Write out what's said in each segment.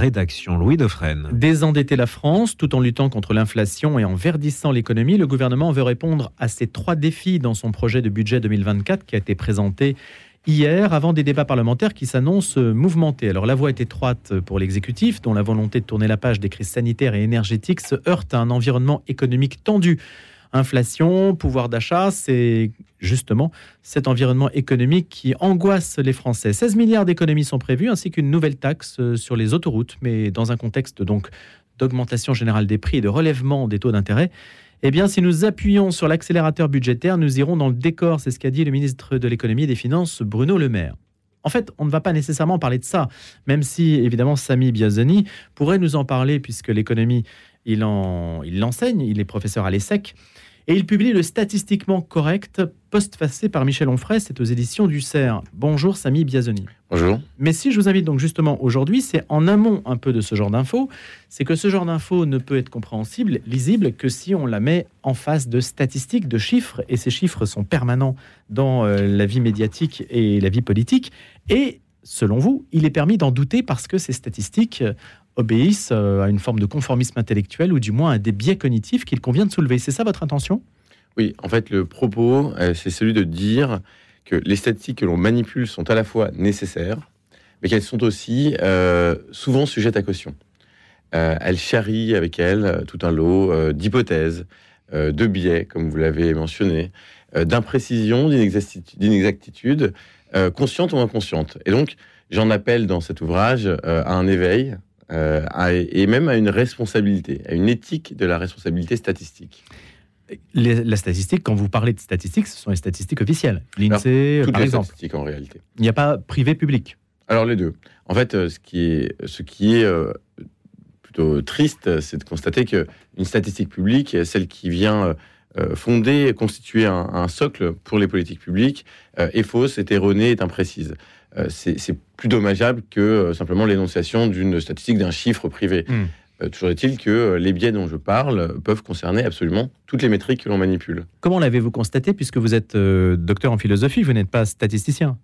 rédaction. Louis Dauphren. Désendetter la France tout en luttant contre l'inflation et en verdissant l'économie, le gouvernement veut répondre à ces trois défis dans son projet de budget 2024 qui a été présenté hier avant des débats parlementaires qui s'annoncent mouvementés. Alors la voie est étroite pour l'exécutif dont la volonté de tourner la page des crises sanitaires et énergétiques se heurte à un environnement économique tendu inflation, pouvoir d'achat, c'est justement cet environnement économique qui angoisse les Français. 16 milliards d'économies sont prévues, ainsi qu'une nouvelle taxe euh, sur les autoroutes, mais dans un contexte donc d'augmentation générale des prix et de relèvement des taux d'intérêt. Eh bien, si nous appuyons sur l'accélérateur budgétaire, nous irons dans le décor, c'est ce qu'a dit le ministre de l'économie et des finances, Bruno Le Maire. En fait, on ne va pas nécessairement parler de ça, même si évidemment Sami Biazoni pourrait nous en parler puisque l'économie, il l'enseigne, il, il est professeur à l'ESSEC. Et il publie le statistiquement correct, postfacé par Michel Onfray, c'est aux éditions du CERF. Bonjour Samy Biazoni. Bonjour. Mais si je vous invite donc justement aujourd'hui, c'est en amont un peu de ce genre d'infos, c'est que ce genre d'infos ne peut être compréhensible, lisible, que si on la met en face de statistiques, de chiffres, et ces chiffres sont permanents dans euh, la vie médiatique et la vie politique. Et selon vous, il est permis d'en douter parce que ces statistiques obéissent euh, à une forme de conformisme intellectuel ou du moins à des biais cognitifs qu'il convient de soulever. C'est ça votre intention? Oui, en fait, le propos, euh, c'est celui de dire que les statistiques que l'on manipule sont à la fois nécessaires, mais qu'elles sont aussi euh, souvent sujettes à caution. elles charrient avec elles tout un lot d'hypothèses, de biais, comme vous l'avez mentionné, d'imprécisions, d'inexactitudes, conscientes ou inconscientes. Et donc, j'en appelle dans cet ouvrage à un éveil, euh, et même à une responsabilité, à une éthique de la responsabilité statistique. la statistique, quand vous parlez de statistiques, ce sont les statistiques officielles. L'INSEE, par les exemple. statistiques en réalité. Il n'y a pas privé-public. Alors les deux. En fait, euh, ce qui est, ce qui est euh, plutôt triste, c'est de constater qu'une statistique publique, celle qui vient fonder, constituer un, socle pour les politiques publiques, est fausse, est erronée, est imprécise. Euh, c'est plus dommageable que euh, simplement l'énonciation d'une statistique d'un chiffre privé. Hmm. Euh, toujours est-il que les biais dont je parle peuvent concerner absolument toutes les métriques que l'on manipule. Comment l'avez-vous constaté puisque vous êtes docteur en philosophie, vous n'êtes pas statisticien?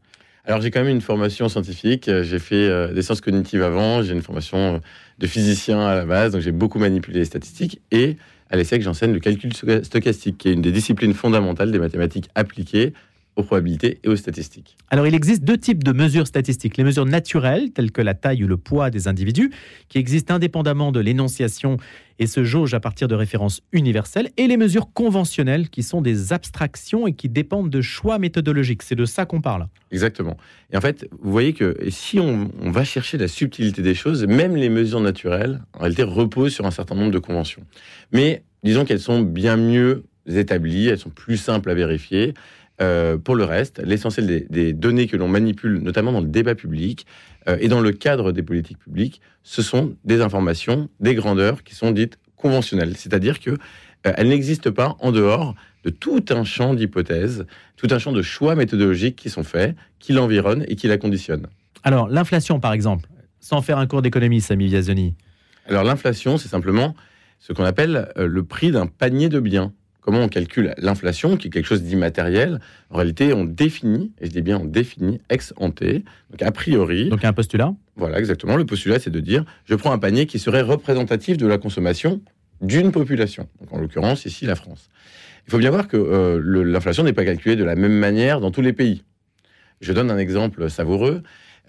Alors j'ai quand même une formation scientifique, j'ai fait des sciences cognitives avant, j'ai une formation de physicien à la base, donc j'ai beaucoup manipulé les statistiques et à l'ESSEC j'enseigne le calcul stochastique, qui est une des disciplines fondamentales des mathématiques appliquées aux probabilités et aux statistiques. Alors il existe deux types de mesures statistiques. Les mesures naturelles, telles que la taille ou le poids des individus, qui existent indépendamment de l'énonciation et se jaugent à partir de références universelles, et les mesures conventionnelles, qui sont des abstractions et qui dépendent de choix méthodologiques. C'est de ça qu'on parle. Exactement. Et en fait, vous voyez que si on, on va chercher la subtilité des choses, même les mesures naturelles, en réalité, reposent sur un certain nombre de conventions. Mais disons qu'elles sont bien mieux établies, elles sont plus simples à vérifier. Euh, pour le reste, l'essentiel des, données que l'on manipule, notamment dans le débat public euh, et dans le cadre des politiques publiques, ce sont des informations, des grandeurs qui sont dites conventionnelles, c'est-à-dire que euh, elles n'existent pas en dehors de tout un champ d'hypothèses, tout un champ de choix méthodologiques qui sont faits, qui l'environnent et qui la conditionnent. Alors, l'inflation, par exemple, sans faire un cours d'économie, Samy Viazoni Alors, l'inflation, c'est simplement ce qu'on appelle le prix d'un panier de biens comment on calcule l'inflation, qui est quelque chose d'immatériel. En réalité, on définit, et je dis bien on définit ex ante, donc a priori. Donc un postulat Voilà, exactement. Le postulat, c'est de dire je prends un panier qui serait représentatif de la consommation d'une population, donc en l'occurrence ici la France. Il faut bien voir que euh, l'inflation n'est pas calculée de la même manière dans tous les pays. Je donne un exemple savoureux.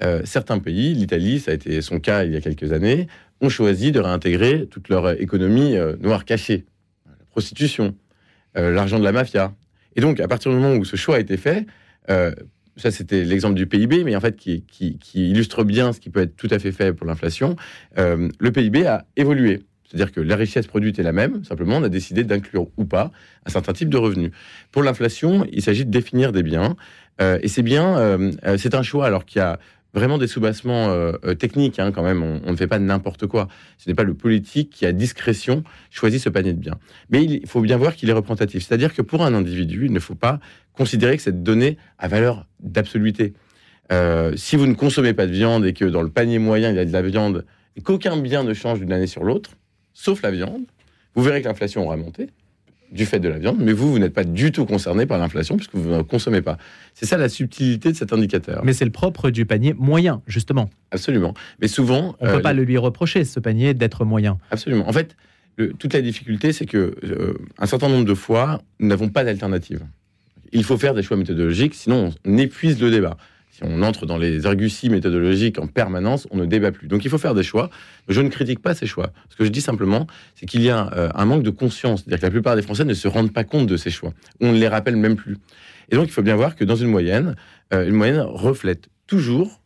Euh, certains pays, l'Italie, ça a été son cas il y a quelques années, ont choisi de réintégrer toute leur économie euh, noire cachée, la prostitution, l'argent de la mafia. Et donc, à partir du moment où ce choix a été fait, euh, ça c'était l'exemple du PIB, mais en fait qui, illustre bien ce qui peut être tout à fait fait pour l'inflation, euh, le PIB a évolué. C'est-à-dire que la richesse produite est la même, simplement on a décidé d'inclure ou pas un certain type de revenus. Pour l'inflation, il s'agit de définir des biens, et ces biens, c'est un choix alors qu'il y a vraiment des soubassements euh, euh, techniques hein, quand même. On, ne fait pas n'importe quoi. Ce n'est pas le politique qui, à discrétion, choisit ce panier de biens. Mais il faut bien voir qu'il est représentatif. C'est-à-dire que pour un individu, il ne faut pas considérer que cette donnée a valeur d'absoluté. Euh, si vous ne consommez pas de viande et que dans le panier moyen, il y a de la viande et qu'aucun bien ne change d'une année sur l'autre, sauf la viande, vous verrez que l'inflation aura monté. Du fait de la viande, mais vous, vous n'êtes pas du tout concerné par l'inflation puisque vous ne consommez pas. C'est ça la subtilité de cet indicateur. Mais c'est le propre du panier moyen, justement. Absolument. Mais souvent... On ne peut pas le lui reprocher, ce panier, d'être moyen. Absolument. En fait, toute la difficulté, c'est que un certain nombre de fois, nous n'avons pas d'alternative. Il faut faire des choix méthodologiques, sinon on épuise le débat si on entre dans les arguties méthodologiques en permanence, on ne débat plus. Donc il faut faire des choix. Je ne critique pas ces choix. Ce que je dis simplement, c'est qu'il y a euh, un manque de conscience. C'est-à-dire que la plupart des Français ne se rendent pas compte de ces choix. On ne les rappelle même plus. Et donc il faut bien voir que dans une moyenne, euh, une moyenne reflète toujours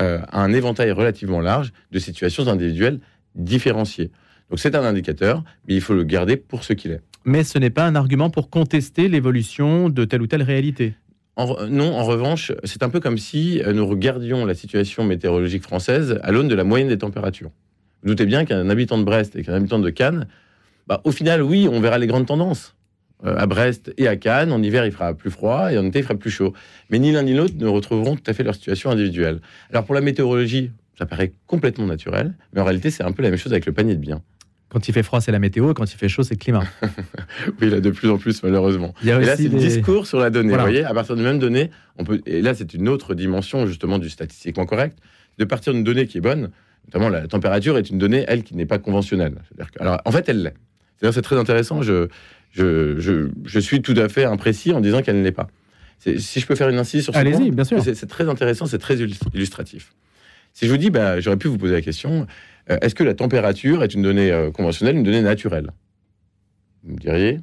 euh, un éventail relativement large de situations individuelles différenciées. Donc c'est un indicateur, mais il faut le garder pour ce qu'il est. Mais ce n'est pas un argument pour contester l'évolution de telle ou telle réalité non, en revanche, c'est un peu comme si euh, nous regardions la situation météorologique française à l'aune de la moyenne des températures. Vous doutez bien qu'un habitant de Brest et qu'un habitant de Cannes, bah, au final, oui, on verra les grandes tendances. Euh, à Brest et à Cannes, en hiver, il fera plus froid et en été, il fera plus chaud. Mais ni l'un ni l'autre ne retrouveront tout à fait leur situation individuelle. Alors pour la météorologie, ça paraît complètement naturel, mais en réalité, c'est un peu la même chose avec le panier de biens. Quand il fait froid, c'est la météo. Quand il fait chaud, c'est le climat. oui, là, de plus en plus, malheureusement. et là, c'est le discours sur la donnée. Vous voyez, à partir de même donnée, on peut. Et là, c'est une autre dimension, justement, du statistiquement correct. De partir d'une donnée qui est bonne, notamment la température est une donnée, elle, qui n'est pas conventionnelle. alors, en fait, elle l'est. C'est-à-dire, c'est très intéressant. Je, je, je, je, suis tout à fait imprécis en disant qu'elle ne l'est pas. Si je peux faire une incise sur ce point. Allez-y, bien sûr. C'est très intéressant, c'est très illustratif. Si je vous dis, bah, j'aurais pu vous poser la question est-ce que la température est une donnée euh, conventionnelle, une donnée naturelle? Vous me diriez?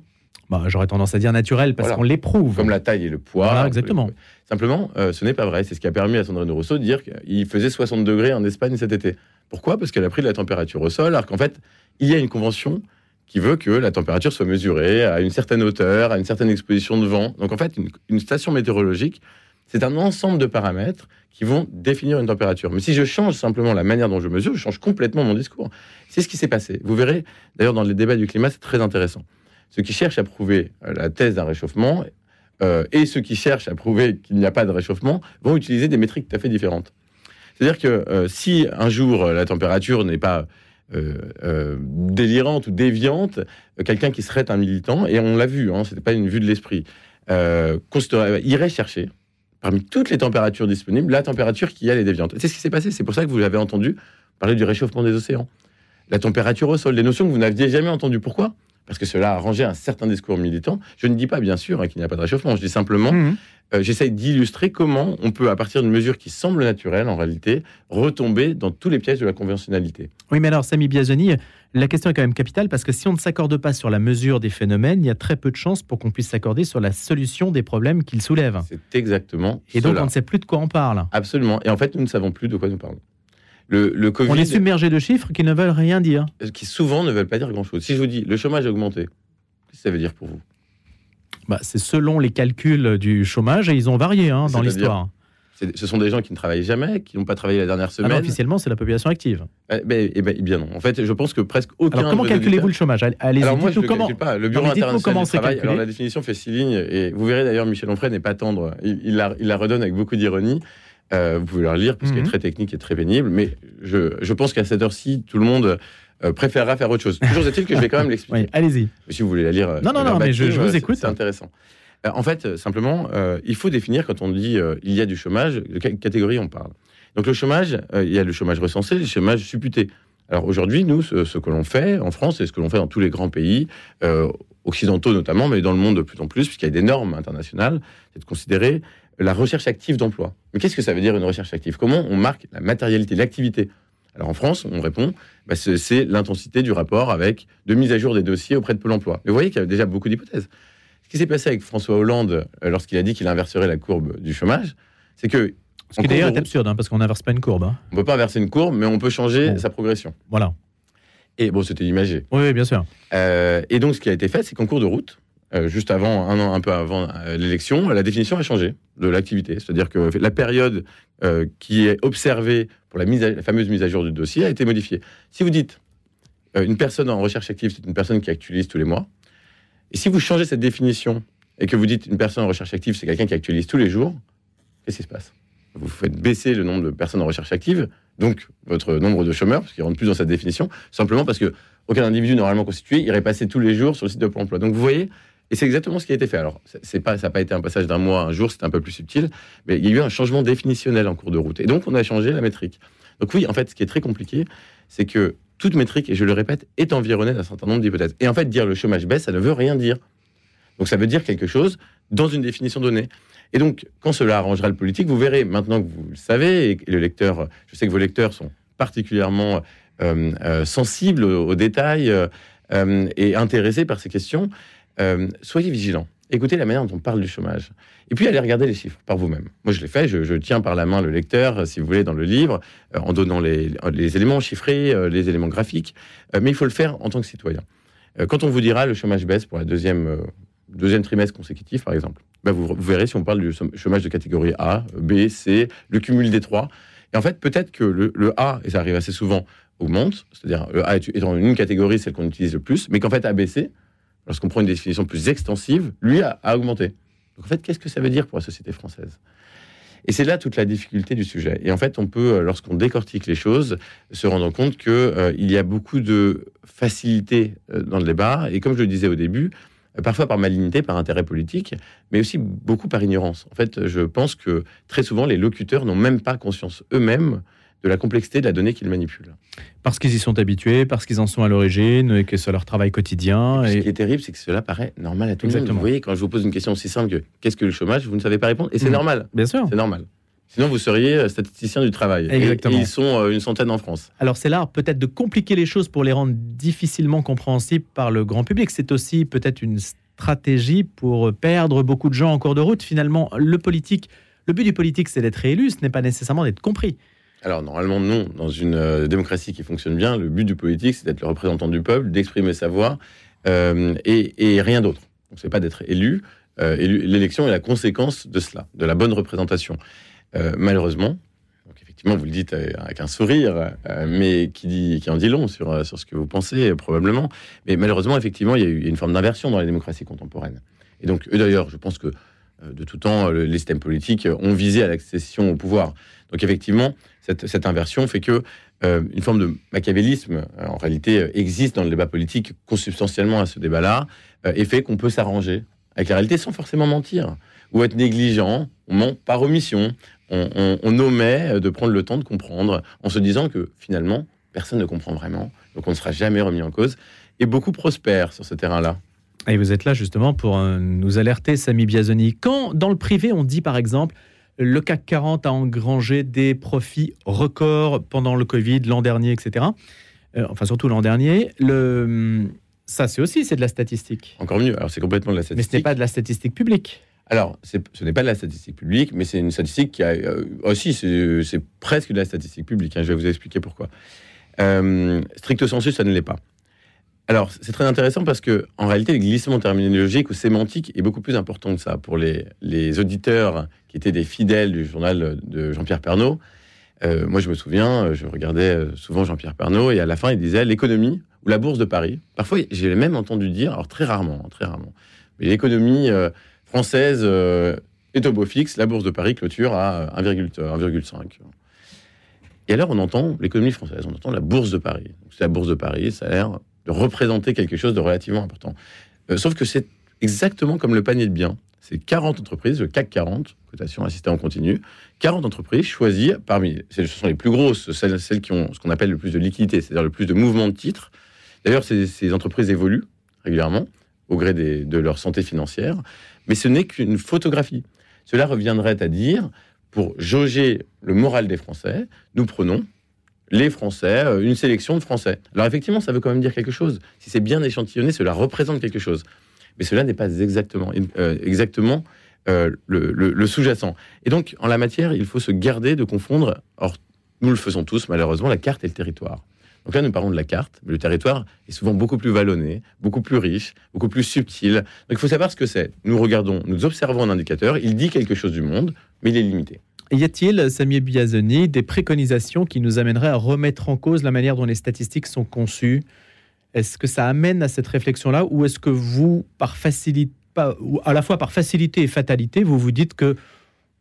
Bah, J'aurais tendance à dire naturelle parce qu'on l'éprouve. Comme la taille et le poids. exactement. Simplement, euh, ce n'est pas vrai. C'est ce qui a permis à Sandrine Rousseau de dire qu'il faisait 60 degrés en Espagne cet été. Pourquoi? Parce qu'elle a pris de la température au sol, alors qu'en fait, il y a une convention qui veut que la température soit mesurée à une certaine hauteur, à une certaine exposition de vent. Donc en fait, une station météorologique, c'est un ensemble de paramètres qui vont définir une température. Mais si je change simplement la manière dont je mesure, je change complètement mon discours. C'est ce qui s'est passé. Vous verrez, d'ailleurs, dans les débats du climat, c'est très intéressant. Ceux qui cherchent à prouver euh, la thèse d'un réchauffement euh, et ceux qui cherchent à prouver qu'il n'y a pas de réchauffement vont utiliser des métriques tout à fait différentes. C'est-à-dire que euh, si un jour la température n'est pas délirante ou déviante, quelqu'un qui serait un militant, et on l'a vu, hein, ce n'était pas une vue de l'esprit, irait chercher parmi toutes les températures disponibles, la température qui, elle, est déviante. C'est ce qui s'est passé. C'est pour ça que vous avez entendu parler du réchauffement des océans. La température au sol, des notions que vous n'aviez jamais entendues. Pourquoi? Parce que cela a arrangé un certain discours militant. Je ne dis pas, bien sûr, hein, qu'il n'y a pas de réchauffement. Je dis simplement, mmh. euh, j'essaye d'illustrer comment on peut, à partir d'une mesure qui semble naturelle, en réalité, retomber dans tous les pièges de la conventionnalité. Oui, mais alors, Samy Biazoni, la question est quand même capitale parce que si on ne s'accorde pas sur la mesure des phénomènes, il y a très peu de chances pour qu'on puisse s'accorder sur la solution des problèmes qu'ils soulèvent. C'est exactement. Et donc on ne sait plus de quoi on parle. Absolument. Et en fait, nous ne savons plus de quoi nous parlons. Le, COVID, on est submergé de chiffres qui ne veulent rien dire. Qui souvent ne veulent pas dire grand-chose. Si je vous dis le chômage a augmenté, qu'est-ce que ça veut dire pour vous? Bah, C'est selon les calculs du chômage et ils ont varié hein, dans l'histoire ce sont des gens qui ne travaillent jamais, qui n'ont pas travaillé la dernière ah semaine. officiellement, c'est la population active. Eh ben, eh ben, bien non. En fait, je pense que presque aucun. Alors, comment calculez-vous le chômage Allez, Alors, moi, je ne comment... calcule pas. Le Bureau international du travail, alors la définition fait six lignes, et vous verrez d'ailleurs, Michel Onfray n'est pas tendre. Il, la, il, la, redonne avec beaucoup d'ironie. Euh, vous pouvez la relire, parce qu'elle est mhm. très technique et très pénible, mais je, je pense qu'à cette heure-ci, tout le monde. Euh, préférera faire autre chose. Toujours est-il que je vais quand même l'expliquer. allez-y. Si vous voulez la lire. Non, non, non, mais je, je vous écoute. C'est intéressant. Euh, en fait, euh, simplement, euh, il faut définir quand on dit il y a du chômage, de quelle catégorie on parle. Donc le chômage, il y a le chômage recensé, le chômage supputé. Alors aujourd'hui, nous, ce, que l'on fait en France, et ce que l'on fait dans tous les grands pays, occidentaux notamment, mais dans le monde de plus en plus, puisqu'il y a des normes internationales, c'est de considérer la recherche active d'emploi. Mais qu'est-ce que ça veut dire une recherche active? Comment on marque la matérialité, l'activité? Alors en France, on répond, bah, c'est l'intensité du rapport avec de mise à jour des dossiers auprès de Pôle Emploi. Mais vous voyez qu'il y a déjà beaucoup d'hypothèses. Ce qui s'est passé avec François Hollande euh, lorsqu'il a dit qu'il inverserait la courbe du chômage, c'est que. Ce qui d'ailleurs est absurde, hein, parce qu'on n'inverse pas une courbe. Hein. On ne peut pas inverser une courbe, mais on peut changer sa progression. Voilà. Et bon, c'était imagé. Oui, bien sûr. Euh, et donc, ce qui a été fait, c'est qu'en cours de route, euh, juste avant, un an, un peu avant l'élection, la définition a changé de l'activité. C'est-à-dire que la période qui est observée pour la, mise la fameuse mise à jour du dossier a été modifiée. Si vous dites une personne en recherche active, c'est une personne qui actualise tous les mois. Et si vous changez cette définition et que vous dites une personne en recherche active, c'est quelqu'un qui actualise tous les jours, qu'est-ce qui se passe? Vous faites baisser le nombre de personnes en recherche active, donc votre nombre de chômeurs, parce qu'ils rentrent plus dans cette définition, simplement parce que aucun individu normalement constitué irait passer tous les jours sur le site de Pôle emploi. Donc vous voyez, et c'est exactement ce qui a été fait. Alors, c'est ça n'a pas été un passage d'un mois à un jour, c'est un peu plus subtil, mais il y a eu un changement définitionnel en cours de route. Et donc, on a changé la métrique. Donc oui, en fait, ce qui est très compliqué, c'est que toute métrique, et je le répète, est environnée d'un certain nombre d'hypothèses. Et en fait, dire le chômage baisse, ça ne veut rien dire. Donc ça veut dire quelque chose dans une définition donnée. Et donc, quand cela arrangera le politique, vous verrez, maintenant que vous le savez, et le lecteur, je sais que vos lecteurs sont particulièrement euh, euh, sensibles aux, détails euh, et intéressés par ces questions, euh, soyez vigilants. Écoutez la manière dont on parle du chômage. Et puis allez regarder les chiffres par vous-même. Moi, je l'ai fait, je, tiens par la main le lecteur, si vous voulez, dans le livre, euh, en donnant les, éléments chiffrés, euh, les éléments graphiques. mais il faut le faire en tant que citoyen. quand on vous dira le chômage baisse pour la deuxième, deuxième trimestre consécutif, par exemple, bah, vous, verrez si on parle du chômage de catégorie A, B, C, le cumul des trois. Et en fait, peut-être que le, A, et ça arrive assez souvent, augmente, c'est-à-dire le A dans une catégorie, celle qu'on utilise le plus, mais qu'en fait, ABC, lorsqu'on prend une définition plus extensive, lui a, augmenté. Donc en fait, qu'est-ce que ça veut dire pour la société française? Et c'est là toute la difficulté du sujet. Et en fait, on peut, euh, lorsqu'on décortique les choses, se rendre compte qu'il euh, y a beaucoup de facilité euh, dans le débat. Et comme je le disais au début, parfois par malignité, par intérêt politique, mais aussi beaucoup par ignorance. En fait, je pense que très souvent, les locuteurs n'ont même pas conscience eux-mêmes de la complexité de la donnée qu'ils manipulent. Parce qu'ils y sont habitués, parce qu'ils en sont à l'origine, et que c'est leur travail quotidien. Et Ce qui est terrible, c'est que cela paraît normal à tout le monde. Vous voyez, quand je vous pose une question aussi simple que qu'est-ce que le chômage, vous ne savez pas répondre. Et c'est mm. normal. Bien sûr. C'est normal. Sinon, vous seriez euh, statisticien du travail. Exactement. Et, ils sont euh, une centaine en France. Alors, c'est là peut-être de compliquer les choses pour les rendre difficilement compréhensibles par le grand public. C'est aussi peut-être une stratégie pour perdre beaucoup de gens en cours de route. Finalement, le politique, le but du politique, c'est d'être élu, ce n'est pas nécessairement d'être compris. Alors normalement non, dans une euh, démocratie qui fonctionne bien, le but du politique c'est d'être le représentant du peuple, d'exprimer sa voix euh, et, rien d'autre. Donc c'est pas d'être élu. Euh, l'élection est la conséquence de cela, de la bonne représentation. malheureusement, donc effectivement vous le dites avec un sourire, mais qui, dit, qui en dit long sur, sur ce que vous pensez probablement. Mais malheureusement effectivement il y a eu une forme d'inversion dans la démocratie contemporaine. Et donc d'ailleurs je pense que de tout temps les systèmes politiques ont visé à l'accession au pouvoir. Donc effectivement, cette, inversion fait que euh, une forme de machiavélisme, euh, en réalité, euh, existe dans le débat politique consubstantiellement à ce débat-là, et fait qu'on peut s'arranger avec la réalité sans forcément mentir ou être négligent. On ment par omission. On, on, omet de prendre le temps de comprendre en se disant que finalement, personne ne comprend vraiment, donc on ne sera jamais remis en cause. Et beaucoup prospèrent sur ce terrain-là. Et vous êtes là justement pour nous alerter, Samy Biazoni. Quand dans le privé, on dit par exemple le CAC 40 a engrangé des profits records pendant le Covid l'an dernier, etc. Euh, enfin, surtout l'an dernier. Le, ça, c'est aussi c'est de la statistique. Encore mieux. Alors, c'est complètement de la statistique. Mais ce n'est pas de la statistique publique. Alors, ce n'est pas de la statistique publique, mais c'est une statistique qui a euh, aussi, c'est presque de la statistique publique. Hein, je vais vous expliquer pourquoi. Euh, stricto sensu, ça ne l'est pas. Alors, c'est très intéressant parce que, en réalité, le glissement terminologique ou sémantique est beaucoup plus important que ça. Pour les, les auditeurs qui étaient des fidèles du journal de Jean-Pierre Pernaud, euh, moi, je me souviens, je regardais euh, souvent Jean-Pierre Pernaud et à la fin, il disait l'économie ou la bourse de Paris. Parfois, j'ai même entendu dire, alors très rarement, hein, très rarement, mais l'économie euh, française est au beau fixe, la bourse de Paris clôture à 1,5. Et alors, on entend l'économie française, on entend la bourse de Paris. C'est la bourse de Paris, ça a l'air de représenter quelque chose de relativement important. Euh, sauf que c'est exactement comme le panier de biens. C'est 40 entreprises, le CAC 40, cotation assistée en continu, 40 entreprises choisies parmi, ce sont les plus grosses, celles, qui ont ce qu'on appelle le plus de liquidité, c'est-à-dire le plus de mouvements de titres. D'ailleurs, ces, entreprises évoluent régulièrement au gré de leur santé financière, mais ce n'est qu'une photographie. Cela reviendrait à dire, pour jauger le moral des Français, nous prenons les Français, euh, une sélection de Français. Alors effectivement, ça veut quand même dire quelque chose. Si c'est bien échantillonné, cela représente quelque chose. Mais cela n'est pas exactement, euh, exactement euh, le, sous-jacent. Et donc, en la matière, il faut se garder de confondre, or nous le faisons tous malheureusement, la carte et le territoire. Donc là, nous parlons de la carte, mais le territoire est souvent beaucoup plus vallonné, beaucoup plus riche, beaucoup plus subtil. Donc il faut savoir ce que c'est. Nous regardons, nous observons un indicateur, il dit quelque chose du monde, mais il est limité. Y a-t-il, Samir Biazoni, des préconisations qui nous amèneraient à remettre en cause la manière dont les statistiques sont conçues? Est-ce que ça amène à cette réflexion-là ou est-ce que vous, à la fois par facilité et fatalité, vous vous dites que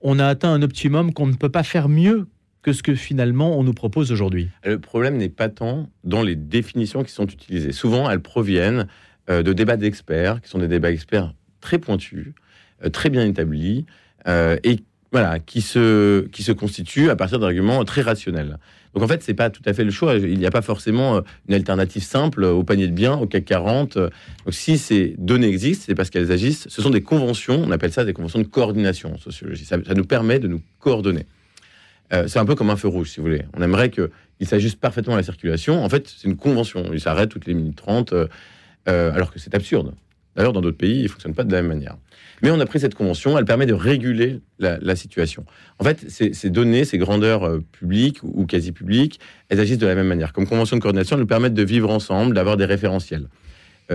on a atteint un optimum qu'on ne peut pas faire mieux que ce que finalement on nous propose aujourd'hui? Le problème n'est pas tant dans les définitions qui sont utilisées. Souvent, elles proviennent euh, de débats d'experts, qui sont des débats experts très pointus, euh, très bien établis, euh, et voilà, qui se, qui se constituent à partir d'arguments très rationnels. Donc en fait, c'est pas tout à fait le choix. Il n'y a pas forcément une alternative simple au panier de biens, au CAC 40. Donc si ces données existent, c'est parce qu'elles agissent. Ce sont des conventions, on appelle ça des conventions de coordination en sociologie. Ça, nous permet de nous coordonner. Euh, c'est un peu comme un feu rouge, si vous voulez. On aimerait qu'il s'ajuste parfaitement à la circulation. En fait, c'est une convention. Il s'arrête toutes les minutes 30, euh, euh, alors que c'est absurde. D'ailleurs, dans d'autres pays, il ne fonctionne pas de la même manière. Mais on a pris cette convention, elle permet de réguler la, situation. En fait, ces, données, ces grandeurs publiques ou quasi publiques, elles agissent de la même manière. Comme convention de coordination, elles nous permettent de vivre ensemble, d'avoir des référentiels.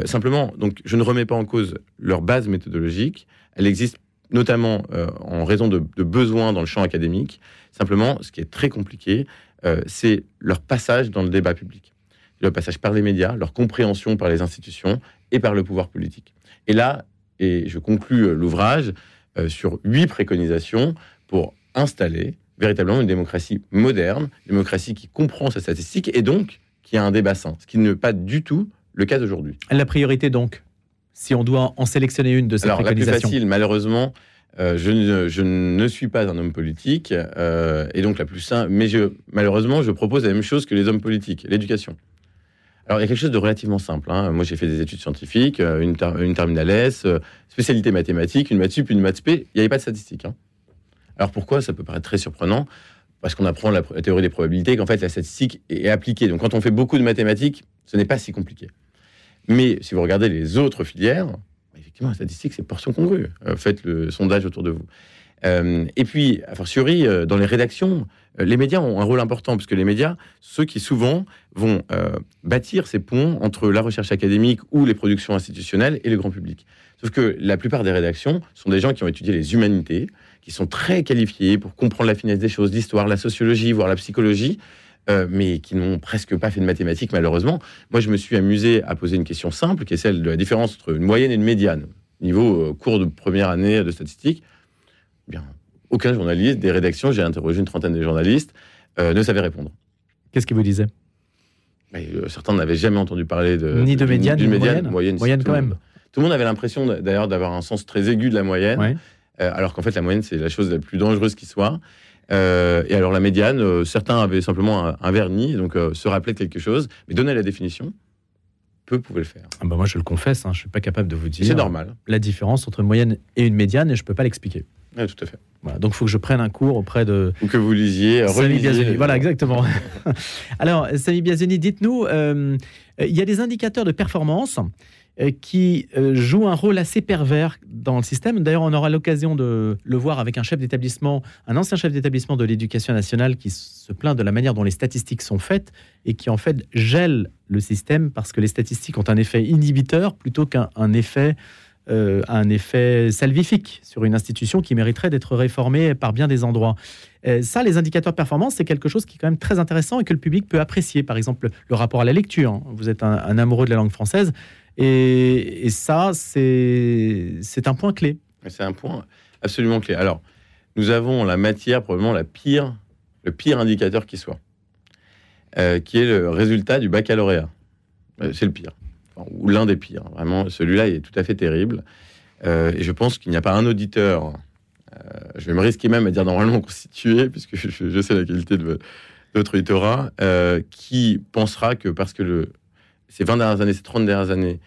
simplement, donc, je ne remets pas en cause leur base méthodologique. Elle existe notamment en raison de, besoins dans le champ académique. Simplement, ce qui est très compliqué, euh, c'est leur passage dans le débat public. Leur passage par les médias, leur compréhension par les institutions et par le pouvoir politique. Et là, et je conclus euh, l'ouvrage euh, sur huit préconisations pour installer véritablement une démocratie moderne, une démocratie qui comprend sa statistique et donc qui a un débat sain, ce qui n'est pas du tout le cas d'aujourd'hui. La priorité donc, si on doit en sélectionner une de ces Alors, préconisations. La plus facile, malheureusement, euh, je, ne, je, ne, suis pas un homme politique, euh, et donc la plus simple, mais je, malheureusement, je propose la même chose que les hommes politiques, l'éducation. Alors, il y a quelque chose de relativement simple. Hein. Moi, j'ai fait des études scientifiques, euh, une, une terminale S, spécialité mathématique, une maths sup, une maths spé. Il n'y avait pas de statistiques. Hein. Alors, pourquoi? Ça peut paraître très surprenant. Parce qu'on apprend la, la, théorie des probabilités, qu'en fait, la statistique est appliquée. Donc, quand on fait beaucoup de mathématiques, ce n'est pas si compliqué. Mais si vous regardez les autres filières, effectivement, la statistique, c'est portion congrue. Euh, faites le sondage autour de vous. Euh, et puis, a fortiori, euh, dans les rédactions, les médias ont un rôle important, puisque les médias, ceux qui souvent vont bâtir ces ponts entre la recherche académique ou les productions institutionnelles et le grand public. Sauf que la plupart des rédactions sont des gens qui ont étudié les humanités, qui sont très qualifiés pour comprendre la finesse des choses, l'histoire, la sociologie, voire la psychologie, euh, mais qui n'ont presque pas fait de mathématiques, malheureusement. Moi, je me suis amusé à poser une question simple, qui est celle de la différence entre une moyenne et une médiane, niveau euh, cours de première année de statistique. Eh bien, aucun journaliste des rédactions, j'ai interrogé une trentaine de journalistes, euh, ne savait répondre. Qu'est-ce qu'ils vous disaient? Certains n'avaient jamais entendu parler de ni de médiane, ni de moyenne. Moyenne, quand même. Tout le monde avait l'impression d'ailleurs d'avoir un sens très aigu de la moyenne, alors qu'en fait la moyenne c'est la chose la plus dangereuse qui soit. Euh, et alors la médiane, euh, certains avaient simplement un, vernis, donc euh, se rappelaient quelque chose, mais donner la définition, peu pouvaient le faire. Ah bah moi je le confesse, hein, je suis pas capable de vous dire. C'est normal. La différence entre une moyenne et une médiane, et je peux pas l'expliquer. Oui, tout à fait. Voilà, donc il faut que je prenne un cours auprès de. Ou que vous lisiez, relisiez. Voilà, exactement. alors, Samy Biazeni, dites-nous, il y a des indicateurs de performance euh, qui euh, joue un rôle assez pervers dans le système. D'ailleurs, on aura l'occasion de le voir avec un chef d'établissement, un ancien chef d'établissement de l'éducation nationale qui se plaint de la manière dont les statistiques sont faites et qui en fait gèle le système parce que les statistiques ont un effet inhibiteur plutôt qu'un effet euh, un effet salvifique sur une institution qui mériterait d'être réformée par bien des endroits. ça, les indicateurs de performance, c'est quelque chose qui est quand même très intéressant et que le public peut apprécier. Par exemple, le rapport à la lecture. Vous êtes un amoureux de la langue française. Et, ça, c'est un point clé. C'est un point absolument clé. Alors, nous avons la matière, probablement la pire, le pire indicateur qui soit, euh, qui est le résultat du baccalauréat. Euh, c'est le pire, ou l'un des pires. Vraiment, celui-là est tout à fait terrible. Euh, et je pense qu'il n'y a pas un auditeur, je vais me risquer même à dire normalement constitué, puisque je, sais la qualité de votre auditorat, qui pensera que parce que le, ces 20 dernières années, ces 30 dernières années,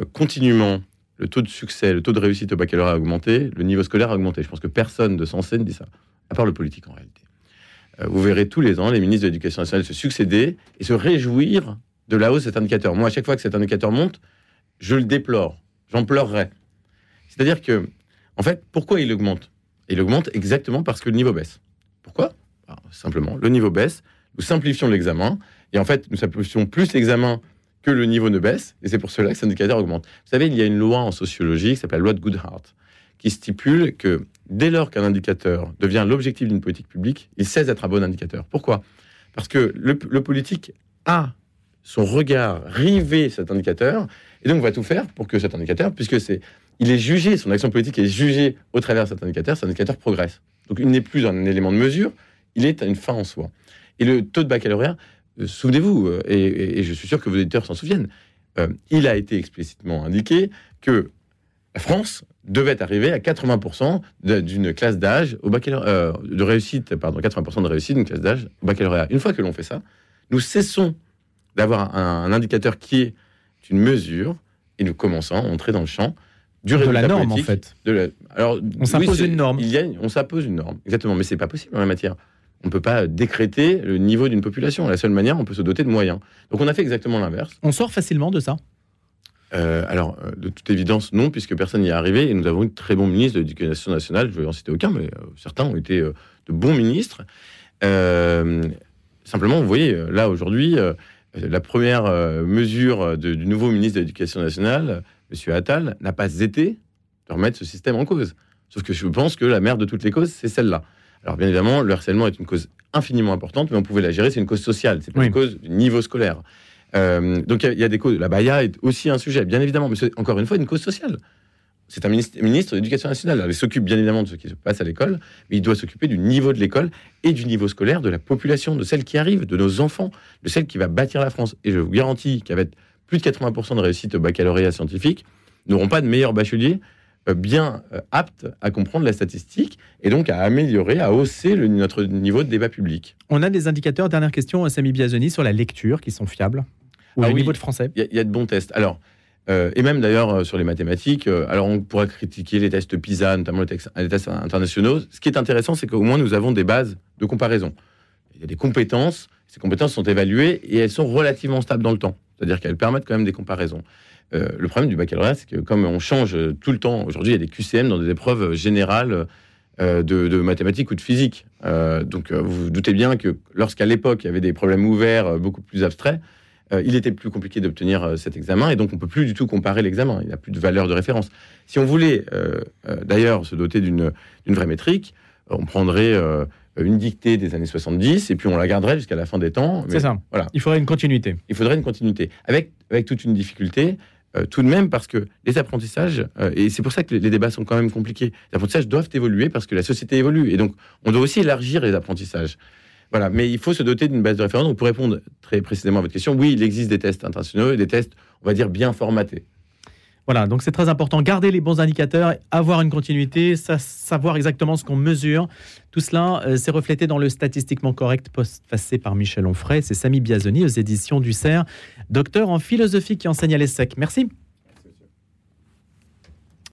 euh, continuellement, le taux de succès, le taux de réussite au baccalauréat a augmenté, le niveau scolaire a augmenté. Je pense que personne de sensé ne dit ça, à part le politique en réalité. Euh, vous verrez tous les ans les ministres de l'Éducation nationale se succéder et se réjouir de la hausse de cet indicateur. Moi, à chaque fois que cet indicateur monte, je le déplore, j'en pleurerai. C'est-à-dire que, en fait, pourquoi il augmente? Il augmente exactement parce que le niveau baisse. Pourquoi? Simplement, le niveau baisse, nous simplifions l'examen, et en fait, nous simplifions plus l'examen que le niveau ne baisse, et c'est pour cela que cet indicateur augmente. Vous savez, il y a une loi en sociologie qui s'appelle la loi de Goodhart, qui stipule que dès lors qu'un indicateur devient l'objectif d'une politique publique, il cesse d'être un bon indicateur. Pourquoi? Parce que le, politique a son regard rivé cet indicateur, et donc va tout faire pour que cet indicateur, puisque c'est, il est jugé, son action politique est jugée au travers de cet indicateur, cet indicateur progresse. Donc il n'est plus un élément de mesure, il est une fin en soi. Et le taux de baccalauréat, euh, souvenez-vous, euh, et, je suis sûr que vos éditeurs s'en souviennent, euh, il a été explicitement indiqué que la France devait arriver à 80% d'une classe d'âge au baccalauréat, de réussite, pardon, 80% de réussite d'une classe d'âge au baccalauréat. Une fois que l'on fait ça, nous cessons d'avoir un, indicateur qui est une mesure et nous commençons à entrer dans le champ du de la norme en fait. Alors, on s'impose une norme. Il y a... On s'impose une norme, exactement, mais c'est pas possible en la matière. On ne peut pas décréter le niveau d'une population. La seule manière, on peut se doter de moyens. Donc on a fait exactement l'inverse. On sort facilement de ça? Euh, alors, euh, de toute évidence, non, puisque personne n'y est arrivé. Et nous avons eu de très bons ministres de l'éducation nationale. Je ne vais en citer aucun, mais euh, certains ont été de bons ministres. simplement, vous voyez, là, aujourd'hui, la première mesure du nouveau ministre de l'Éducation nationale, M. Attal, n'a pas été de remettre ce système en cause. Sauf que je pense que la mère de toutes les causes, c'est celle-là. Alors bien évidemment, le harcèlement est une cause infiniment importante, mais on pouvait la gérer, c'est une cause sociale, c'est pas une cause du niveau scolaire. Euh, donc il y, a des causes. La Baïa est aussi un sujet, bien évidemment, mais c'est encore une fois une cause sociale. C'est un ministre, ministre de l'Éducation nationale. il s'occupe bien évidemment de ce qui se passe à l'école, mais il doit s'occuper du niveau de l'école et du niveau scolaire de la population, de celle qui arrive, de nos enfants, de celle qui va bâtir la France. Et je vous garantis qu'avec plus de 80% de réussite au baccalauréat scientifique, n'auront pas de meilleurs bacheliers euh, bien euh, aptes à comprendre la statistique et donc à améliorer, à hausser notre niveau de débat public. On a des indicateurs, dernière question, Samy Biazoni, sur la lecture qui sont fiables ou ah le niveau de français Il y, a de bons tests. Alors, euh, et même d'ailleurs sur les mathématiques, alors on pourrait critiquer les tests PISA, notamment les tests, internationaux. Ce qui est intéressant, c'est qu'au moins nous avons des bases de comparaison. Il y a des compétences, ces compétences sont évaluées et elles sont relativement stables dans le temps. C'est-à-dire qu'elles permettent quand même des comparaisons. Euh, le problème du baccalauréat, c'est que comme on change tout le temps, aujourd'hui il y a des QCM dans des épreuves générales euh, de, mathématiques ou de physique. Euh, donc vous vous doutez bien que lorsqu'à l'époque il y avait des problèmes ouverts beaucoup plus abstraits, il était plus compliqué d'obtenir cet examen et donc on peut plus du tout comparer l'examen. Il n'y a plus de valeur de référence. Si on voulait d'ailleurs se doter d'une vraie métrique, on prendrait une dictée des années 70 et puis on la garderait jusqu'à la fin des temps. C'est ça. Voilà. Il faudrait une continuité. Il faudrait une continuité avec avec toute une difficulté. Euh, tout de même parce que les apprentissages, euh, et c'est pour ça que les débats sont quand même compliqués, les apprentissages doivent évoluer parce que la société évolue. Et donc, on doit aussi élargir les apprentissages. Voilà, mais il faut se doter d'une base de référence. Donc, pour répondre très précisément à votre question, oui, il existe des tests internationaux et des tests, on va dire, bien formatés. Voilà, donc c'est très important. Garder les bons indicateurs, avoir une continuité, savoir exactement ce qu'on mesure. Tout cela, euh, s'est reflété dans le statistiquement correct post-facé par Michel Onfray. C'est Samy Biazoni aux éditions du CERF, docteur en philosophie qui enseigne à l'ESSEC. Merci.